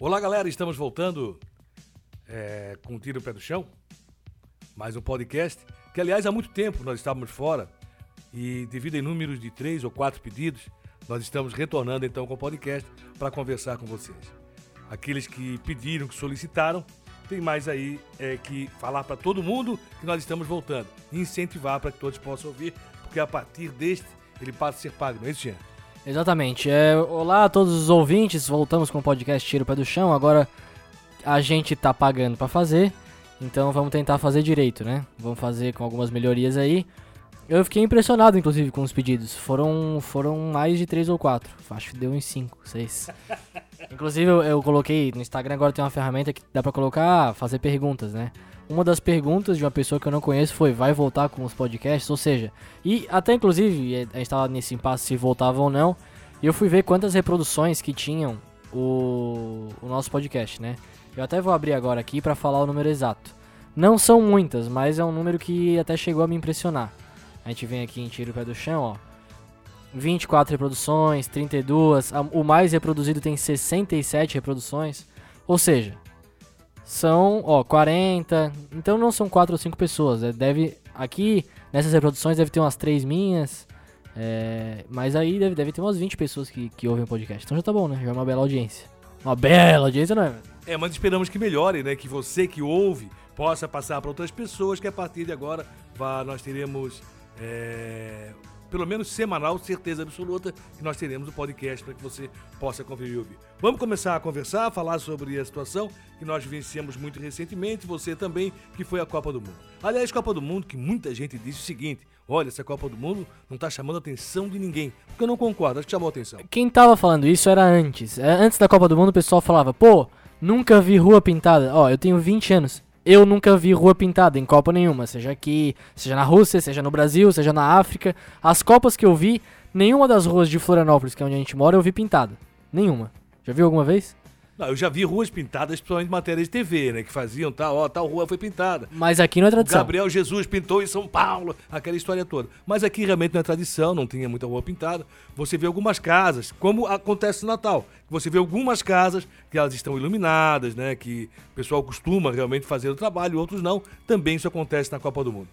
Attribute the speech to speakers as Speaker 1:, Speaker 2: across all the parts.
Speaker 1: Olá, galera, estamos voltando é, com o Tiro Pé do Chão. Mais um podcast, que aliás há muito tempo nós estávamos fora e devido a números de três ou quatro pedidos, nós estamos retornando então com o podcast para conversar com vocês. Aqueles que pediram, que solicitaram, tem mais aí é, que falar para todo mundo que nós estamos voltando incentivar para que todos possam ouvir, porque a partir deste ele passa a ser pago, não é isso, Jean?
Speaker 2: Exatamente. É, olá a todos os ouvintes, voltamos com o podcast Tiro o Pé do Chão. Agora a gente tá pagando para fazer, então vamos tentar fazer direito, né? Vamos fazer com algumas melhorias aí. Eu fiquei impressionado, inclusive, com os pedidos. Foram, foram mais de três ou quatro. Acho que deu uns cinco, seis. inclusive, eu, eu, coloquei no Instagram agora tem uma ferramenta que dá pra colocar, fazer perguntas, né? Uma das perguntas de uma pessoa que eu não conheço foi: vai voltar com os podcasts? Ou seja, e até inclusive, a gente tava nesse impasse se voltava ou não. E eu fui ver quantas reproduções que tinham o, o nosso podcast, né? Eu até vou abrir agora aqui para falar o número exato. Não são muitas, mas é um número que até chegou a me impressionar. A gente vem aqui em Tiro o Pé do Chão, ó. 24 reproduções, 32. O mais reproduzido tem 67 reproduções. Ou seja, são, ó, 40. Então não são 4 ou 5 pessoas. É, deve, aqui, nessas reproduções, deve ter umas 3 minhas. É, mas aí deve, deve ter umas 20 pessoas que, que ouvem o podcast. Então já tá bom, né? Já é uma bela audiência. Uma bela audiência, não é?
Speaker 1: É, mas esperamos que melhore, né? Que você que ouve possa passar para outras pessoas, que a partir de agora vá, nós teremos é, pelo menos semanal, certeza absoluta que nós teremos o um podcast para que você possa conferir e ouvir. Vamos começar a conversar, falar sobre a situação que nós vivenciamos muito recentemente, você também, que foi a Copa do Mundo. Aliás, Copa do Mundo, que muita gente disse o seguinte: olha, essa Copa do Mundo não está chamando a atenção de ninguém. Porque eu não concordo, acho que chamou a atenção.
Speaker 2: Quem tava falando isso era antes. É, antes da Copa do Mundo, o pessoal falava, pô, nunca vi rua pintada. Ó, eu tenho 20 anos. Eu nunca vi rua pintada em Copa nenhuma, seja aqui, seja na Rússia, seja no Brasil, seja na África. As Copas que eu vi, nenhuma das ruas de Florianópolis, que é onde a gente mora, eu vi pintada. Nenhuma. Já viu alguma vez?
Speaker 1: Não, eu já vi ruas pintadas, principalmente matérias de TV, né? Que faziam tal, ó, tal rua foi pintada.
Speaker 2: Mas aqui não é tradição.
Speaker 1: Gabriel Jesus pintou em São Paulo, aquela história toda. Mas aqui realmente não é tradição, não tinha muita rua pintada. Você vê algumas casas, como acontece no Natal. Você vê algumas casas que elas estão iluminadas, né? Que o pessoal costuma realmente fazer o trabalho, outros não. Também isso acontece na Copa do Mundo.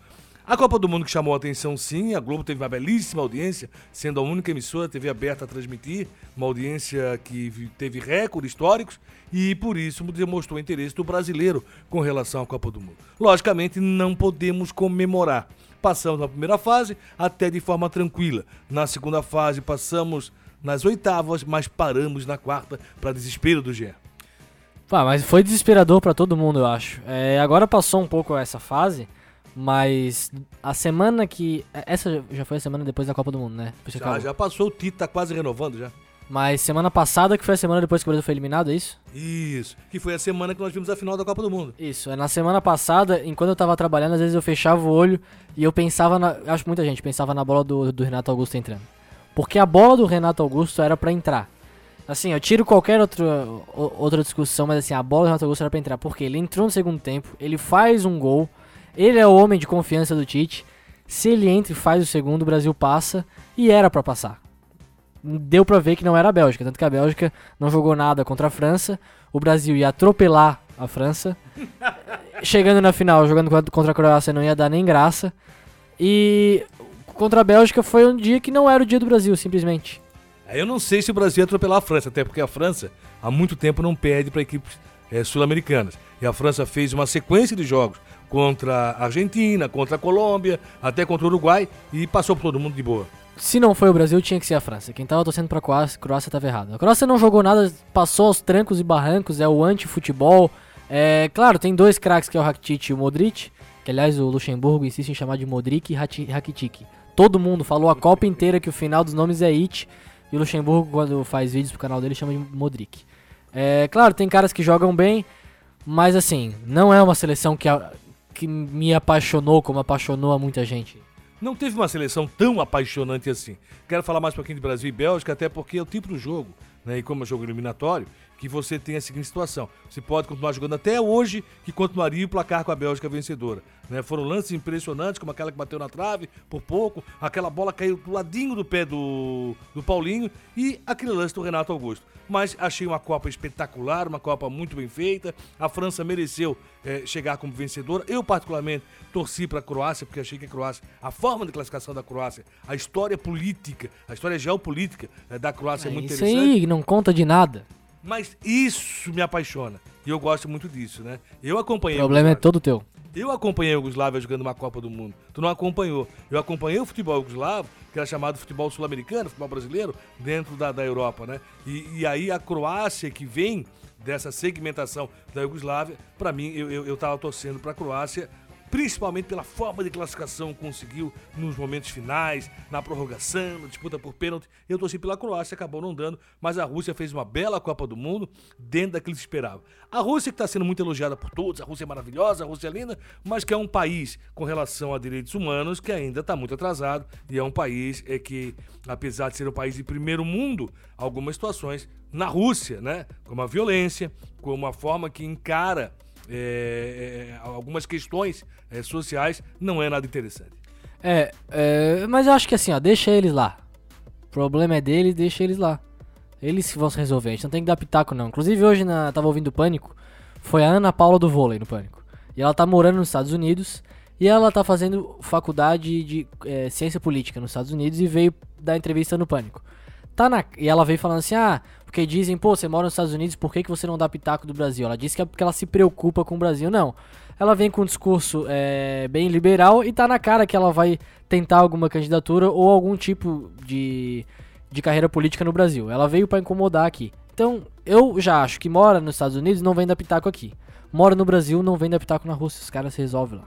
Speaker 1: A Copa do Mundo que chamou a atenção, sim, a Globo teve uma belíssima audiência, sendo a única emissora TV aberta a transmitir, uma audiência que teve recordes históricos e por isso demonstrou interesse do brasileiro com relação à Copa do Mundo. Logicamente, não podemos comemorar. Passamos na primeira fase até de forma tranquila. Na segunda fase, passamos nas oitavas, mas paramos na quarta para desespero do GE.
Speaker 2: Pá, mas foi desesperador para todo mundo, eu acho. É, agora passou um pouco essa fase. Mas a semana que. Essa já foi a semana depois da Copa do Mundo, né?
Speaker 1: Já, já passou, o Tito tá quase renovando já.
Speaker 2: Mas semana passada, que foi a semana depois que o Brasil foi eliminado, é isso?
Speaker 1: Isso, que foi a semana que nós vimos a final da Copa do Mundo.
Speaker 2: Isso, é na semana passada, enquanto eu tava trabalhando, às vezes eu fechava o olho e eu pensava na. Acho que muita gente pensava na bola do, do Renato Augusto entrando. Porque a bola do Renato Augusto era para entrar. Assim, eu tiro qualquer outro, outra discussão, mas assim, a bola do Renato Augusto era pra entrar. Porque ele entrou no segundo tempo, ele faz um gol. Ele é o homem de confiança do Tite. Se ele entra e faz o segundo, o Brasil passa. E era para passar. Deu pra ver que não era a Bélgica. Tanto que a Bélgica não jogou nada contra a França. O Brasil ia atropelar a França. Chegando na final, jogando contra a Croácia, não ia dar nem graça. E contra a Bélgica foi um dia que não era o dia do Brasil, simplesmente.
Speaker 1: É, eu não sei se o Brasil ia atropelar a França, até porque a França há muito tempo não perde para equipes é, sul-americanas. E a França fez uma sequência de jogos contra a Argentina, contra a Colômbia, até contra o Uruguai e passou por todo mundo de boa.
Speaker 2: Se não foi o Brasil, tinha que ser a França. Quem tava torcendo pra Croácia, Croácia tava errado. A Croácia não jogou nada, passou aos trancos e barrancos, é o anti-futebol. É, claro, tem dois craques que é o Rakitic e o Modric, que aliás o Luxemburgo insiste em chamar de Modric e Rakitic. Todo mundo falou a Copa inteira que o final dos nomes é It, e o Luxemburgo, quando faz vídeos pro canal dele, chama de Modric. É, claro, tem caras que jogam bem, mas assim, não é uma seleção que, que me apaixonou como apaixonou a muita gente.
Speaker 1: Não teve uma seleção tão apaixonante assim. Quero falar mais um pouquinho de Brasil e Bélgica, até porque é o tipo do jogo né, e como é jogo eliminatório, que você tem a seguinte situação. Você pode continuar jogando até hoje, que continuaria o placar com a Bélgica vencedora. Né? Foram lances impressionantes, como aquela que bateu na trave por pouco, aquela bola caiu do ladinho do pé do, do Paulinho e aquele lance do Renato Augusto. Mas achei uma Copa espetacular, uma Copa muito bem feita. A França mereceu é, chegar como vencedora. Eu, particularmente, torci para a Croácia, porque achei que a Croácia, a forma de classificação da Croácia, a história política, a história geopolítica é, da Croácia é, é muito
Speaker 2: isso
Speaker 1: interessante.
Speaker 2: Isso aí não conta de nada.
Speaker 1: Mas isso me apaixona. E eu gosto muito disso, né? Eu acompanhei.
Speaker 2: O problema é todo teu.
Speaker 1: Eu acompanhei a Yugoslávia jogando uma Copa do Mundo. Tu não acompanhou. Eu acompanhei o futebol yugoslavo, que era chamado futebol sul-americano, futebol brasileiro, dentro da, da Europa, né? E, e aí a Croácia, que vem dessa segmentação da Yugoslávia, para mim, eu, eu, eu tava torcendo pra Croácia principalmente pela forma de classificação que conseguiu nos momentos finais, na prorrogação, na disputa por pênalti. Eu torci pela Croácia, acabou não dando, mas a Rússia fez uma bela Copa do Mundo dentro daquilo que se esperava. A Rússia que está sendo muito elogiada por todos, a Rússia é maravilhosa, a Rússia é linda, mas que é um país com relação a direitos humanos que ainda está muito atrasado e é um país é que, apesar de ser um país de primeiro mundo, algumas situações na Rússia, né, como a violência, como a forma que encara é, é, algumas questões é, sociais, não é nada interessante.
Speaker 2: É, é, mas eu acho que assim, ó, deixa eles lá. O problema é deles, deixa eles lá. Eles vão se resolver, a gente não tem que dar pitaco não. Inclusive hoje, na, tava ouvindo Pânico, foi a Ana Paula do vôlei no Pânico. E ela tá morando nos Estados Unidos e ela tá fazendo faculdade de é, ciência política nos Estados Unidos e veio dar entrevista no Pânico. Tá na, e ela veio falando assim, ah, porque dizem, pô, você mora nos Estados Unidos, por que, que você não dá pitaco do Brasil? Ela disse que é porque ela se preocupa com o Brasil. Não. Ela vem com um discurso é, bem liberal e tá na cara que ela vai tentar alguma candidatura ou algum tipo de, de carreira política no Brasil. Ela veio para incomodar aqui. Então, eu já acho que mora nos Estados Unidos não vem dar pitaco aqui. Mora no Brasil, não vem dar pitaco na Rússia. Os caras se resolvem lá.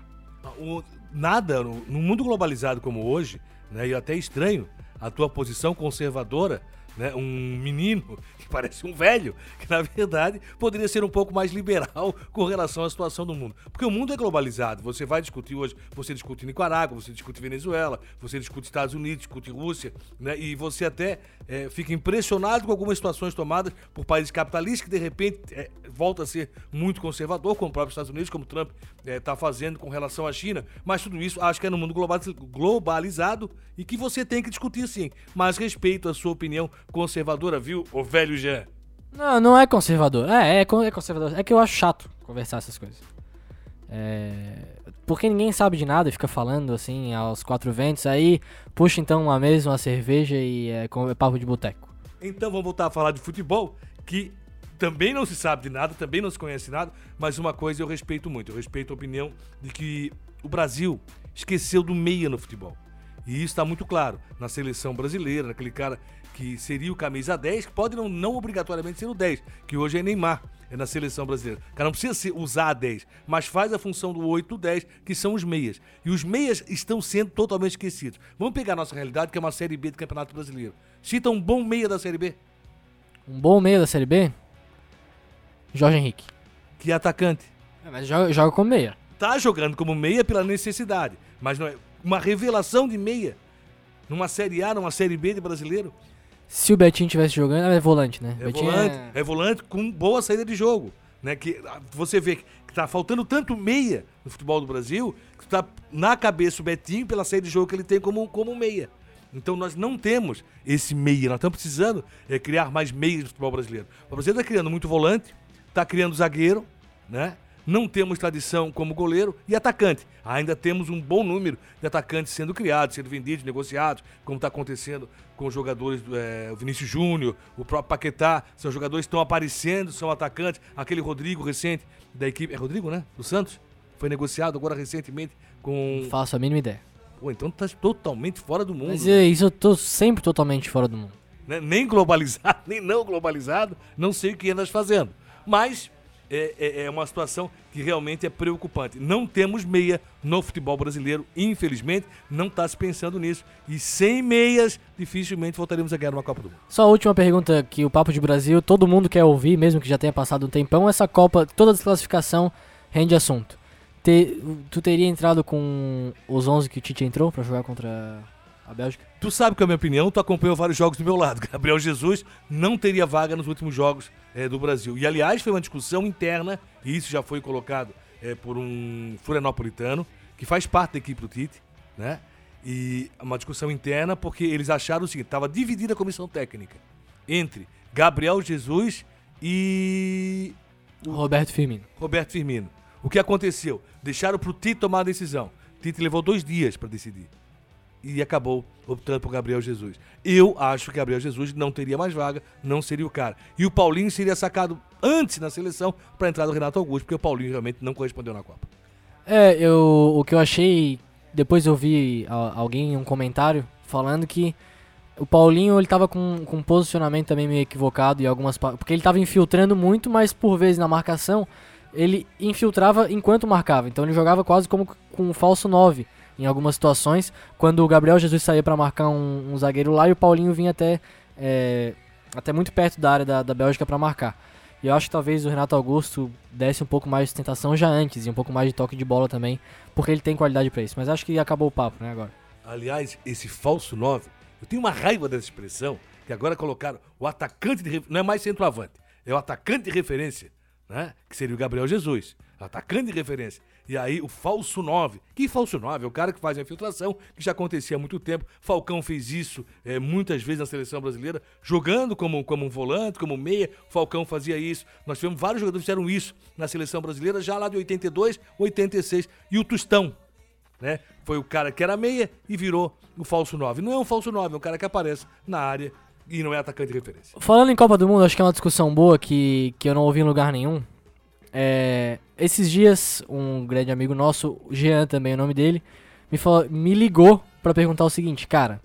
Speaker 1: O, nada, no, no mundo globalizado como hoje, né, e até estranho, a tua posição conservadora né, um menino que parece um velho, que na verdade poderia ser um pouco mais liberal com relação à situação do mundo. Porque o mundo é globalizado. Você vai discutir hoje, você discute Nicarágua, você discute Venezuela, você discute Estados Unidos, discute Rússia, né, e você até é, fica impressionado com algumas situações tomadas por países capitalistas que de repente é, volta a ser muito conservador, como o próprio Estados Unidos, como Trump está é, fazendo com relação à China. Mas tudo isso acho que é no mundo globalizado e que você tem que discutir sim. Mas respeito a sua opinião conservadora, viu, o velho Jean?
Speaker 2: Não, não é conservador. É, é, é conservador. É que eu acho chato conversar essas coisas. É... Porque ninguém sabe de nada e fica falando assim aos quatro ventos. Aí puxa então uma mesa, uma cerveja e é, é papo de boteco.
Speaker 1: Então vamos voltar a falar de futebol, que também não se sabe de nada, também não se conhece nada, mas uma coisa eu respeito muito. Eu respeito a opinião de que o Brasil esqueceu do meia no futebol. E isso está muito claro na seleção brasileira, naquele cara que seria o camisa 10, que pode não, não obrigatoriamente ser o 10, que hoje é Neymar, é na seleção brasileira. O cara não precisa ser, usar a 10, mas faz a função do 8 10, que são os meias. E os meias estão sendo totalmente esquecidos. Vamos pegar a nossa realidade, que é uma Série B do Campeonato Brasileiro. Cita um bom meia da Série B.
Speaker 2: Um bom meia da Série B? Jorge Henrique.
Speaker 1: Que atacante.
Speaker 2: É, mas joga, joga como meia.
Speaker 1: Tá jogando como meia pela necessidade, mas não é uma revelação de meia. Numa Série A, numa Série B de brasileiro.
Speaker 2: Se o Betinho tivesse jogando, é volante, né?
Speaker 1: É volante, é... é... volante com boa saída de jogo. Né? Que ah, você vê que tá faltando tanto meia no futebol do Brasil, que tá na cabeça o Betinho pela saída de jogo que ele tem como, como meia. Então nós não temos esse meia, nós estamos precisando é, criar mais meias no futebol brasileiro. O Brasil está criando muito volante, está criando zagueiro, né? Não temos tradição como goleiro e atacante. Ainda temos um bom número de atacantes sendo criados, sendo vendidos, negociados, como está acontecendo com os jogadores, é, o Vinícius Júnior, o próprio Paquetá, são jogadores que estão aparecendo, são atacantes. Aquele Rodrigo recente da equipe, é Rodrigo, né? Do Santos? Foi negociado agora recentemente com.
Speaker 2: Não faço a mínima ideia.
Speaker 1: Pô, então tá totalmente fora do mundo.
Speaker 2: Mas é, isso eu tô sempre totalmente fora do mundo.
Speaker 1: Né? Nem globalizado, nem não globalizado, não sei o que andas fazendo. Mas é, é, é, uma situação que realmente é preocupante. Não temos meia no futebol brasileiro, infelizmente, não está se pensando nisso. E sem meias, dificilmente voltaremos a ganhar uma Copa do Mundo.
Speaker 2: Só a última pergunta que o Papo de Brasil, todo mundo quer ouvir, mesmo que já tenha passado um tempão, essa Copa, toda desclassificação rende assunto. Te, tu teria entrado com os 11 que o Tite entrou para jogar contra a Bélgica.
Speaker 1: Tu sabe que é a minha opinião, tu acompanhou vários jogos do meu lado. Gabriel Jesus não teria vaga nos últimos jogos é, do Brasil. E aliás, foi uma discussão interna, e isso já foi colocado é, por um florianopolitano, que faz parte da equipe do Tite, né? E uma discussão interna porque eles acharam o seguinte: estava dividida a comissão técnica entre Gabriel Jesus e
Speaker 2: Roberto Firmino.
Speaker 1: Roberto Firmino. O que aconteceu? Deixaram para o Tite tomar a decisão. Tite levou dois dias para decidir. E acabou optando por Gabriel Jesus. Eu acho que Gabriel Jesus não teria mais vaga, não seria o cara. E o Paulinho seria sacado antes na seleção para entrar do Renato Augusto, porque o Paulinho realmente não correspondeu na Copa.
Speaker 2: É, eu, o que eu achei. Depois eu vi alguém um comentário falando que o Paulinho ele tava com, com um posicionamento também meio equivocado e algumas. Porque ele tava infiltrando muito, mas por vezes na marcação ele infiltrava enquanto marcava. Então ele jogava quase como com um falso 9 em algumas situações. Quando o Gabriel Jesus saía para marcar um, um zagueiro lá e o Paulinho vinha até, é, até muito perto da área da, da Bélgica para marcar. E eu acho que talvez o Renato Augusto desse um pouco mais de tentação já antes e um pouco mais de toque de bola também, porque ele tem qualidade pra isso. Mas acho que acabou o papo, né, agora.
Speaker 1: Aliás, esse falso 9, eu tenho uma raiva dessa expressão, que agora colocaram o atacante de não é mais centroavante, é o atacante de referência, né? Que seria o Gabriel Jesus, atacante de referência. E aí o falso 9. Que falso 9? É o cara que faz a infiltração, que já acontecia há muito tempo. Falcão fez isso é, muitas vezes na seleção brasileira, jogando como, como um volante, como meia. Falcão fazia isso. Nós tivemos vários jogadores que fizeram isso na seleção brasileira, já lá de 82, 86. E o Tostão, né? Foi o cara que era meia e virou o falso 9. Não é um falso 9, é um cara que aparece na área e não é atacante de referência.
Speaker 2: Falando em Copa do Mundo, acho que é uma discussão boa que, que eu não ouvi em lugar nenhum. É, esses dias, um grande amigo nosso, Jean também é o nome dele, me, falou, me ligou pra perguntar o seguinte, cara,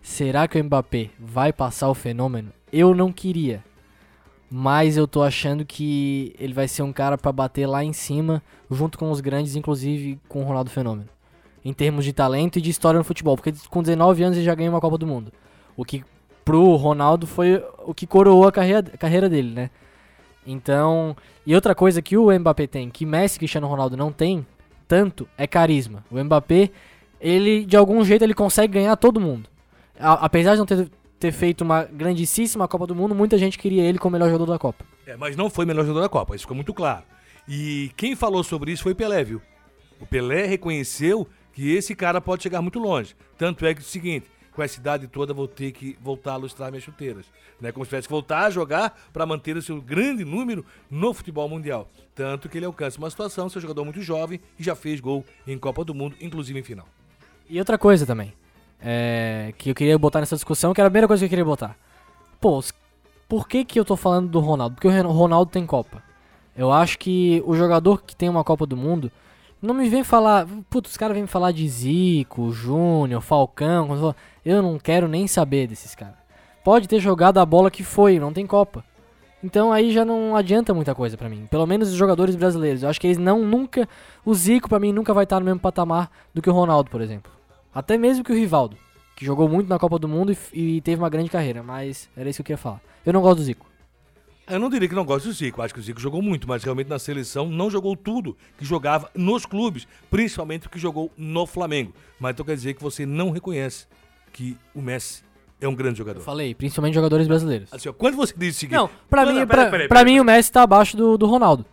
Speaker 2: será que o Mbappé vai passar o fenômeno? Eu não queria, mas eu tô achando que ele vai ser um cara pra bater lá em cima, junto com os grandes, inclusive com o Ronaldo Fenômeno. Em termos de talento e de história no futebol, porque com 19 anos ele já ganhou uma Copa do Mundo. O que pro Ronaldo foi o que coroou a carreira, a carreira dele, né? Então, e outra coisa que o Mbappé tem, que Messi e Cristiano Ronaldo não tem tanto, é carisma. O Mbappé, ele de algum jeito ele consegue ganhar todo mundo. A- apesar de não ter, ter feito uma grandíssima Copa do Mundo, muita gente queria ele como melhor jogador da Copa.
Speaker 1: É, mas não foi melhor jogador da Copa, isso ficou muito claro. E quem falou sobre isso foi Pelé, viu? O Pelé reconheceu que esse cara pode chegar muito longe. Tanto é que é o seguinte, com essa idade toda vou ter que voltar a lustrar minhas chuteiras. Né? Como se tivesse que voltar a jogar para manter o seu grande número no futebol mundial. Tanto que ele alcança uma situação, seu jogador muito jovem e já fez gol em Copa do Mundo, inclusive em final.
Speaker 2: E outra coisa também, é, que eu queria botar nessa discussão, que era a primeira coisa que eu queria botar. Pô, por que que eu tô falando do Ronaldo? Porque o Ronaldo tem Copa. Eu acho que o jogador que tem uma Copa do Mundo, não me vem falar, putz, os caras vêm me falar de Zico, Júnior, Falcão, eu não quero nem saber desses caras. Pode ter jogado a bola que foi, não tem Copa. Então aí já não adianta muita coisa pra mim. Pelo menos os jogadores brasileiros. Eu acho que eles não nunca. O Zico pra mim nunca vai estar no mesmo patamar do que o Ronaldo, por exemplo. Até mesmo que o Rivaldo, que jogou muito na Copa do Mundo e, e teve uma grande carreira. Mas era isso que eu queria falar. Eu não gosto do Zico.
Speaker 1: Eu não diria que não gosto do Zico, acho que o Zico jogou muito, mas realmente na seleção não jogou tudo que jogava nos clubes, principalmente o que jogou no Flamengo. Mas então quer dizer que você não reconhece que o Messi é um grande jogador.
Speaker 2: Eu falei, principalmente jogadores brasileiros.
Speaker 1: Assim, ó, quando você diz o seguinte.
Speaker 2: Não, pra mim,
Speaker 1: não,
Speaker 2: pra, pra
Speaker 1: peraí.
Speaker 2: mim o Messi tá abaixo do, do Ronaldo.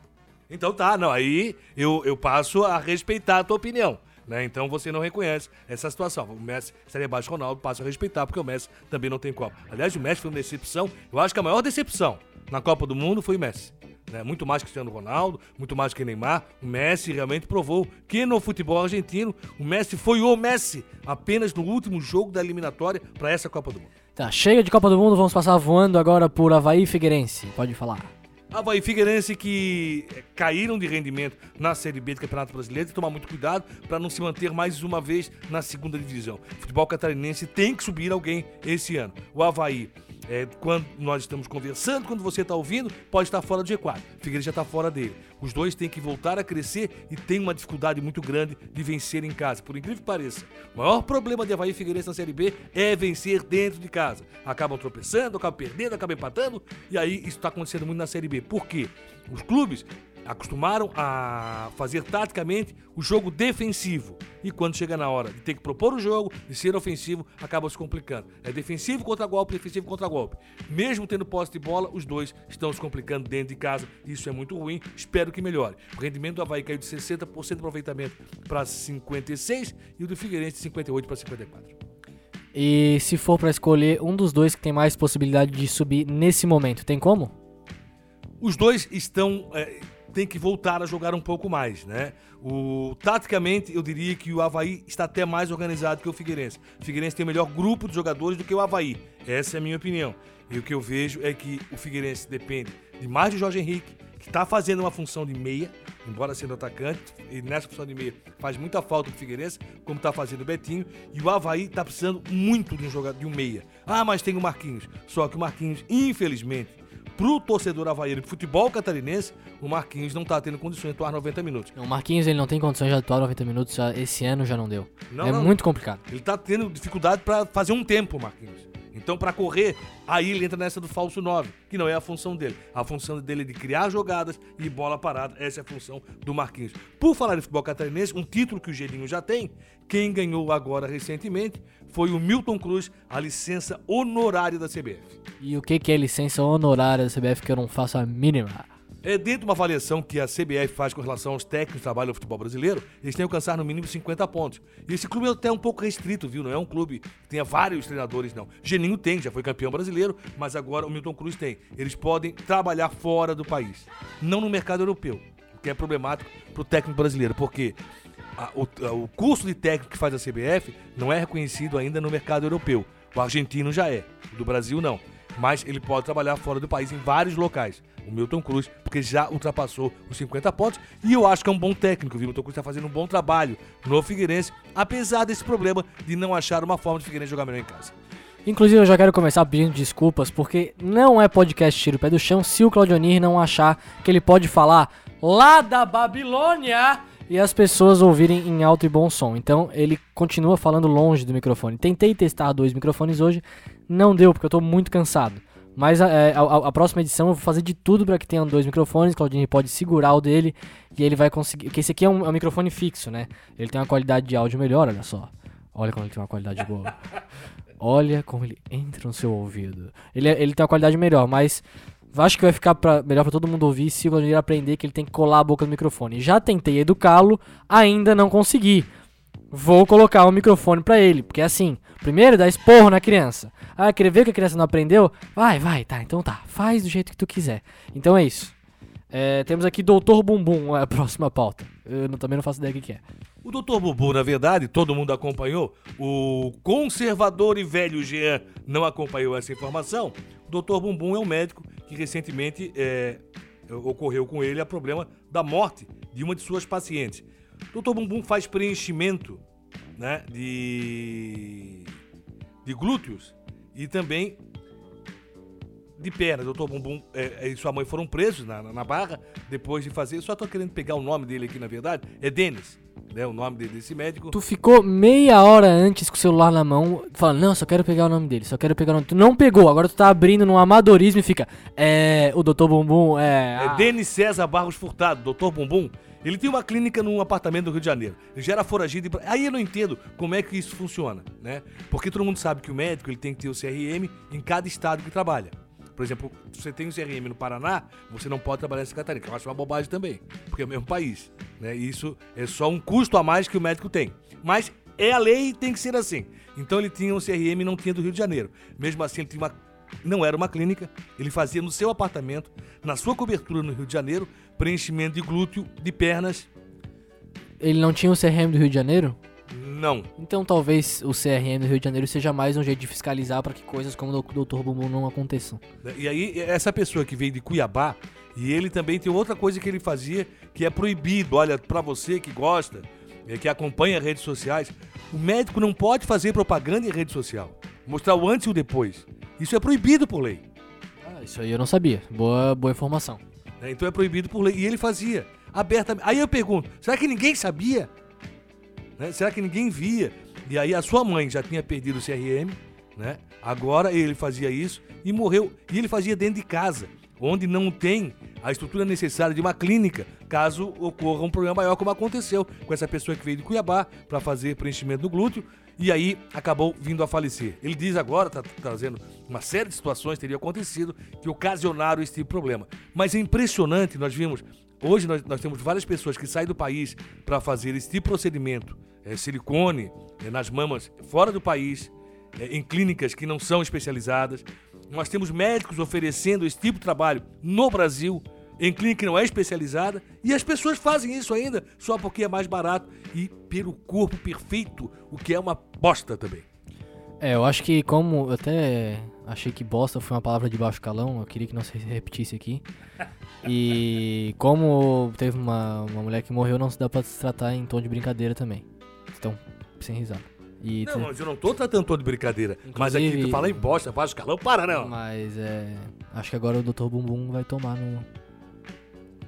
Speaker 1: Então tá, não, aí eu, eu passo a respeitar a tua opinião. Né? Então você não reconhece essa situação. O Messi estaria abaixo do Ronaldo, passo a respeitar, porque o Messi também não tem Copa. Aliás, o Messi foi uma decepção. Eu acho que a maior decepção na Copa do Mundo foi o Messi. Né? Muito mais que Cristiano Ronaldo, muito mais que Neymar. O Messi realmente provou que no futebol argentino, o Messi foi o Messi apenas no último jogo da eliminatória para essa Copa do Mundo.
Speaker 2: Tá, chega de Copa do Mundo, vamos passar voando agora por Havaí e Figueirense. Pode falar.
Speaker 1: Havaí e Figueirense que eh, caíram de rendimento na Série B do Campeonato Brasileiro, tem que tomar muito cuidado para não se manter mais uma vez na segunda divisão. O futebol catarinense tem que subir alguém esse ano. O Havaí, eh, quando nós estamos conversando, quando você está ouvindo, pode estar fora do G4. O Figueirense já está fora dele. Os dois têm que voltar a crescer e tem uma dificuldade muito grande de vencer em casa. Por incrível que pareça, o maior problema de Havaí e Figueirense na Série B é vencer dentro de casa. Acabam tropeçando, acabam perdendo, acabam empatando, e aí isso está acontecendo muito na Série B. Por quê? Os clubes acostumaram a fazer taticamente o jogo defensivo. E quando chega na hora de ter que propor o jogo, de ser ofensivo, acaba se complicando. É defensivo contra golpe, defensivo contra golpe. Mesmo tendo posse de bola, os dois estão se complicando dentro de casa. Isso é muito ruim. Espero que melhore. O rendimento do Havaí caiu de 60% de aproveitamento para 56% e o do Figueirense de 58% para 54%.
Speaker 2: E se for para escolher um dos dois que tem mais possibilidade de subir nesse momento, tem como?
Speaker 1: Os dois estão. É, tem que voltar a jogar um pouco mais, né? O, taticamente, eu diria que o Havaí está até mais organizado que o Figueirense. O Figueirense tem o melhor grupo de jogadores do que o Havaí. Essa é a minha opinião. E o que eu vejo é que o Figueirense depende de mais de Jorge Henrique, que está fazendo uma função de meia, embora sendo atacante, e nessa função de meia faz muita falta pro Figueirense, como está fazendo o Betinho, e o Havaí está precisando muito de um jogador de um meia. Ah, mas tem o Marquinhos. Só que o Marquinhos, infelizmente, pro torcedor havaiano de futebol catarinense, o Marquinhos não tá tendo condições de atuar 90 minutos.
Speaker 2: O Marquinhos ele não tem condições de atuar 90 minutos, esse ano já não deu. Não, é não, muito complicado.
Speaker 1: Ele tá tendo dificuldade para fazer um tempo, Marquinhos. Então, para correr, aí ele entra nessa do falso 9, que não é a função dele. A função dele é de criar jogadas e bola parada. Essa é a função do Marquinhos. Por falar em futebol catarinense, um título que o Gelinho já tem, quem ganhou agora recentemente foi o Milton Cruz, a licença honorária da CBF.
Speaker 2: E o que, é licença honorária da CBF que eu não faço a mínima?
Speaker 1: É dentro de uma avaliação que a CBF faz com relação aos técnicos que trabalham no futebol brasileiro, eles têm que alcançar no mínimo 50 pontos. E esse clube é até um pouco restrito, viu? Não é um clube que tenha vários treinadores, não. Geninho tem, já foi campeão brasileiro, mas agora o Milton Cruz tem. Eles podem trabalhar fora do país, não no mercado europeu, que é problemático para o técnico brasileiro, porque a, o, a, o curso de técnico que faz a CBF não é reconhecido ainda no mercado europeu. O argentino já é, o do Brasil não. Mas ele pode trabalhar fora do país em vários locais o Milton Cruz, porque já ultrapassou os 50 pontos. E eu acho que é um bom técnico? O Milton Cruz está fazendo um bom trabalho no Figueirense, apesar desse problema de não achar uma forma de Figueirense jogar melhor em casa.
Speaker 2: Inclusive, eu já quero começar pedindo desculpas, porque não é podcast Tiro Pé do Chão se o Claudionir não achar que ele pode falar lá da Babilônia e as pessoas ouvirem em alto e bom som. Então, ele continua falando longe do microfone. Tentei testar dois microfones hoje, não deu, porque eu tô muito cansado. Mas é, a, a, a, próxima edição eu vou fazer de tudo para que tenham dois microfones. Claudinho pode segurar o dele e ele vai conseguir. Porque esse aqui é um, é um, microfone fixo, né? Ele tem uma qualidade de áudio melhor, olha só. Olha como ele tem uma qualidade boa. Olha como ele entra no seu ouvido. Ele, é, ele tem uma qualidade melhor, mas acho que vai ficar pra, melhor para todo mundo ouvir se o Claudinho aprender que ele tem que colar a boca no microfone. Já tentei educá-lo, ainda não consegui. Vou colocar um microfone para ele, porque assim, primeiro dá esporro na criança. Ah, quer ver que a criança não aprendeu? Vai, vai, tá, então tá, faz do jeito que tu quiser. Então é isso. É, temos aqui Doutor Bumbum, é a próxima pauta. Eu não, também não faço ideia do que é.
Speaker 1: O Doutor Bumbum, na verdade, todo mundo acompanhou. O conservador e velho Jean não acompanhou essa informação. O Doutor Bumbum é um médico que recentemente é, ocorreu com ele a problema da morte de uma de suas pacientes. Doutor Bumbum faz preenchimento né, de, de glúteos e também de pernas. Doutor Bumbum é, e sua mãe foram presos na, na barra depois de fazer. Só tô querendo pegar o nome dele aqui, na verdade. É Denis, né? O nome desse médico.
Speaker 2: Tu ficou meia hora antes com o celular na mão, falando, não, só quero pegar o nome dele, só quero pegar o nome. Tu não pegou, agora tu tá abrindo no amadorismo e fica. É. O Doutor Bumbum é.
Speaker 1: É Denis César Barros Furtado, Doutor Bumbum. Ele tem uma clínica num apartamento do Rio de Janeiro. Ele já era foragido. E... Aí eu não entendo como é que isso funciona, né? Porque todo mundo sabe que o médico ele tem que ter o CRM em cada estado que trabalha. Por exemplo, se você tem o CRM no Paraná, você não pode trabalhar em Santa Catarina, que eu acho uma bobagem também, porque é o mesmo país. Né? E isso é só um custo a mais que o médico tem. Mas é a lei e tem que ser assim. Então ele tinha um CRM e não tinha do Rio de Janeiro. Mesmo assim, ele tinha uma não era uma clínica, ele fazia no seu apartamento, na sua cobertura no Rio de Janeiro, preenchimento de glúteo, de pernas.
Speaker 2: Ele não tinha o CRM do Rio de Janeiro?
Speaker 1: Não.
Speaker 2: Então talvez o CRM do Rio de Janeiro seja mais um jeito de fiscalizar para que coisas como o Dr. Bumbum não aconteçam.
Speaker 1: E aí, essa pessoa que veio de Cuiabá, e ele também tem outra coisa que ele fazia que é proibido. Olha, para você que gosta, é, que acompanha redes sociais, o médico não pode fazer propaganda em rede social. Mostrar o antes e o depois. Isso é proibido por lei.
Speaker 2: Ah, isso aí eu não sabia. Boa, boa informação.
Speaker 1: É, então é proibido por lei. E ele fazia abertamente. Aí eu pergunto: será que ninguém sabia? Né? Será que ninguém via? E aí a sua mãe já tinha perdido o CRM, né? Agora ele fazia isso e morreu. E ele fazia dentro de casa, onde não tem a estrutura necessária de uma clínica, caso ocorra um problema maior, como aconteceu com essa pessoa que veio de Cuiabá para fazer preenchimento no glúteo e aí acabou vindo a falecer. Ele diz agora, está trazendo uma série de situações que teriam acontecido que ocasionaram esse tipo de problema. Mas é impressionante, nós vimos, hoje nós, nós temos várias pessoas que saem do país para fazer esse tipo de procedimento, é, silicone é, nas mamas fora do país, é, em clínicas que não são especializadas. Nós temos médicos oferecendo esse tipo de trabalho no Brasil, em clínica que não é especializada, e as pessoas fazem isso ainda só porque é mais barato e pelo corpo perfeito, o que é uma bosta também.
Speaker 2: É, eu acho que como eu até achei que bosta foi uma palavra de baixo calão, eu queria que não se repetisse aqui. E como teve uma, uma mulher que morreu, não se dá pra se tratar em tom de brincadeira também. Então, sem risada. E
Speaker 1: Não, mas eu não tô tratando todo de brincadeira. Mas aqui
Speaker 2: Inclusive-
Speaker 1: tu fala em bosta, baixo calão, para não.
Speaker 2: Mas é. Acho que agora o Dr. Bumbum vai tomar no.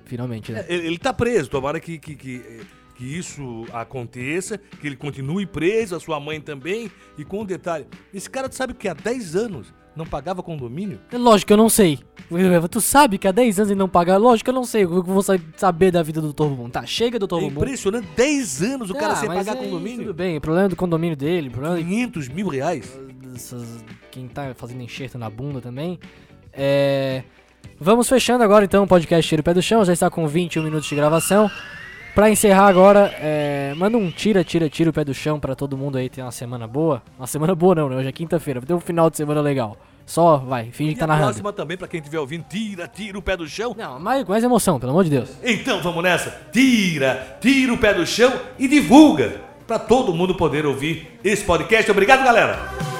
Speaker 2: Finalmente, né?
Speaker 1: É, Ele, ele tá preso, tomara que, que, que, que isso aconteça, que ele continue preso, a sua mãe também. E com um detalhe, esse cara tu sabe que há 10 anos não pagava condomínio?
Speaker 2: É lógico que eu não sei. Tu sabe que há 10 anos ele não paga? Lógico que eu não sei. Eu vou sa- saber da vida do Dr. Bumbum. Tá, chega, Dr.
Speaker 1: É
Speaker 2: Bumbum.
Speaker 1: impressionante, 10 anos o cara
Speaker 2: Ah,
Speaker 1: sem
Speaker 2: mas
Speaker 1: pagar
Speaker 2: aí
Speaker 1: condomínio.
Speaker 2: Tudo bem, o problema é do condomínio dele, problema é
Speaker 1: 500 mil reais.
Speaker 2: quem tá fazendo enxerto na bunda também. É, Vamos fechando agora então o podcast Tira o Pé do Chão, já está com 21 minutos de gravação. Pra encerrar agora, é, manda um tira, tira, tira o pé do chão pra todo mundo aí ter uma semana boa. Uma semana boa não, né? Hoje é quinta-feira, vai ter um final de semana legal. Só, vai, finge que tá
Speaker 1: a
Speaker 2: narrando.
Speaker 1: próxima também, pra quem estiver ouvindo, tira, tira o pé do chão.
Speaker 2: Não, mais, mais emoção, pelo amor de Deus.
Speaker 1: Então vamos nessa. Tira, tira o pé do chão e divulga pra todo mundo poder ouvir esse podcast. Obrigado, galera.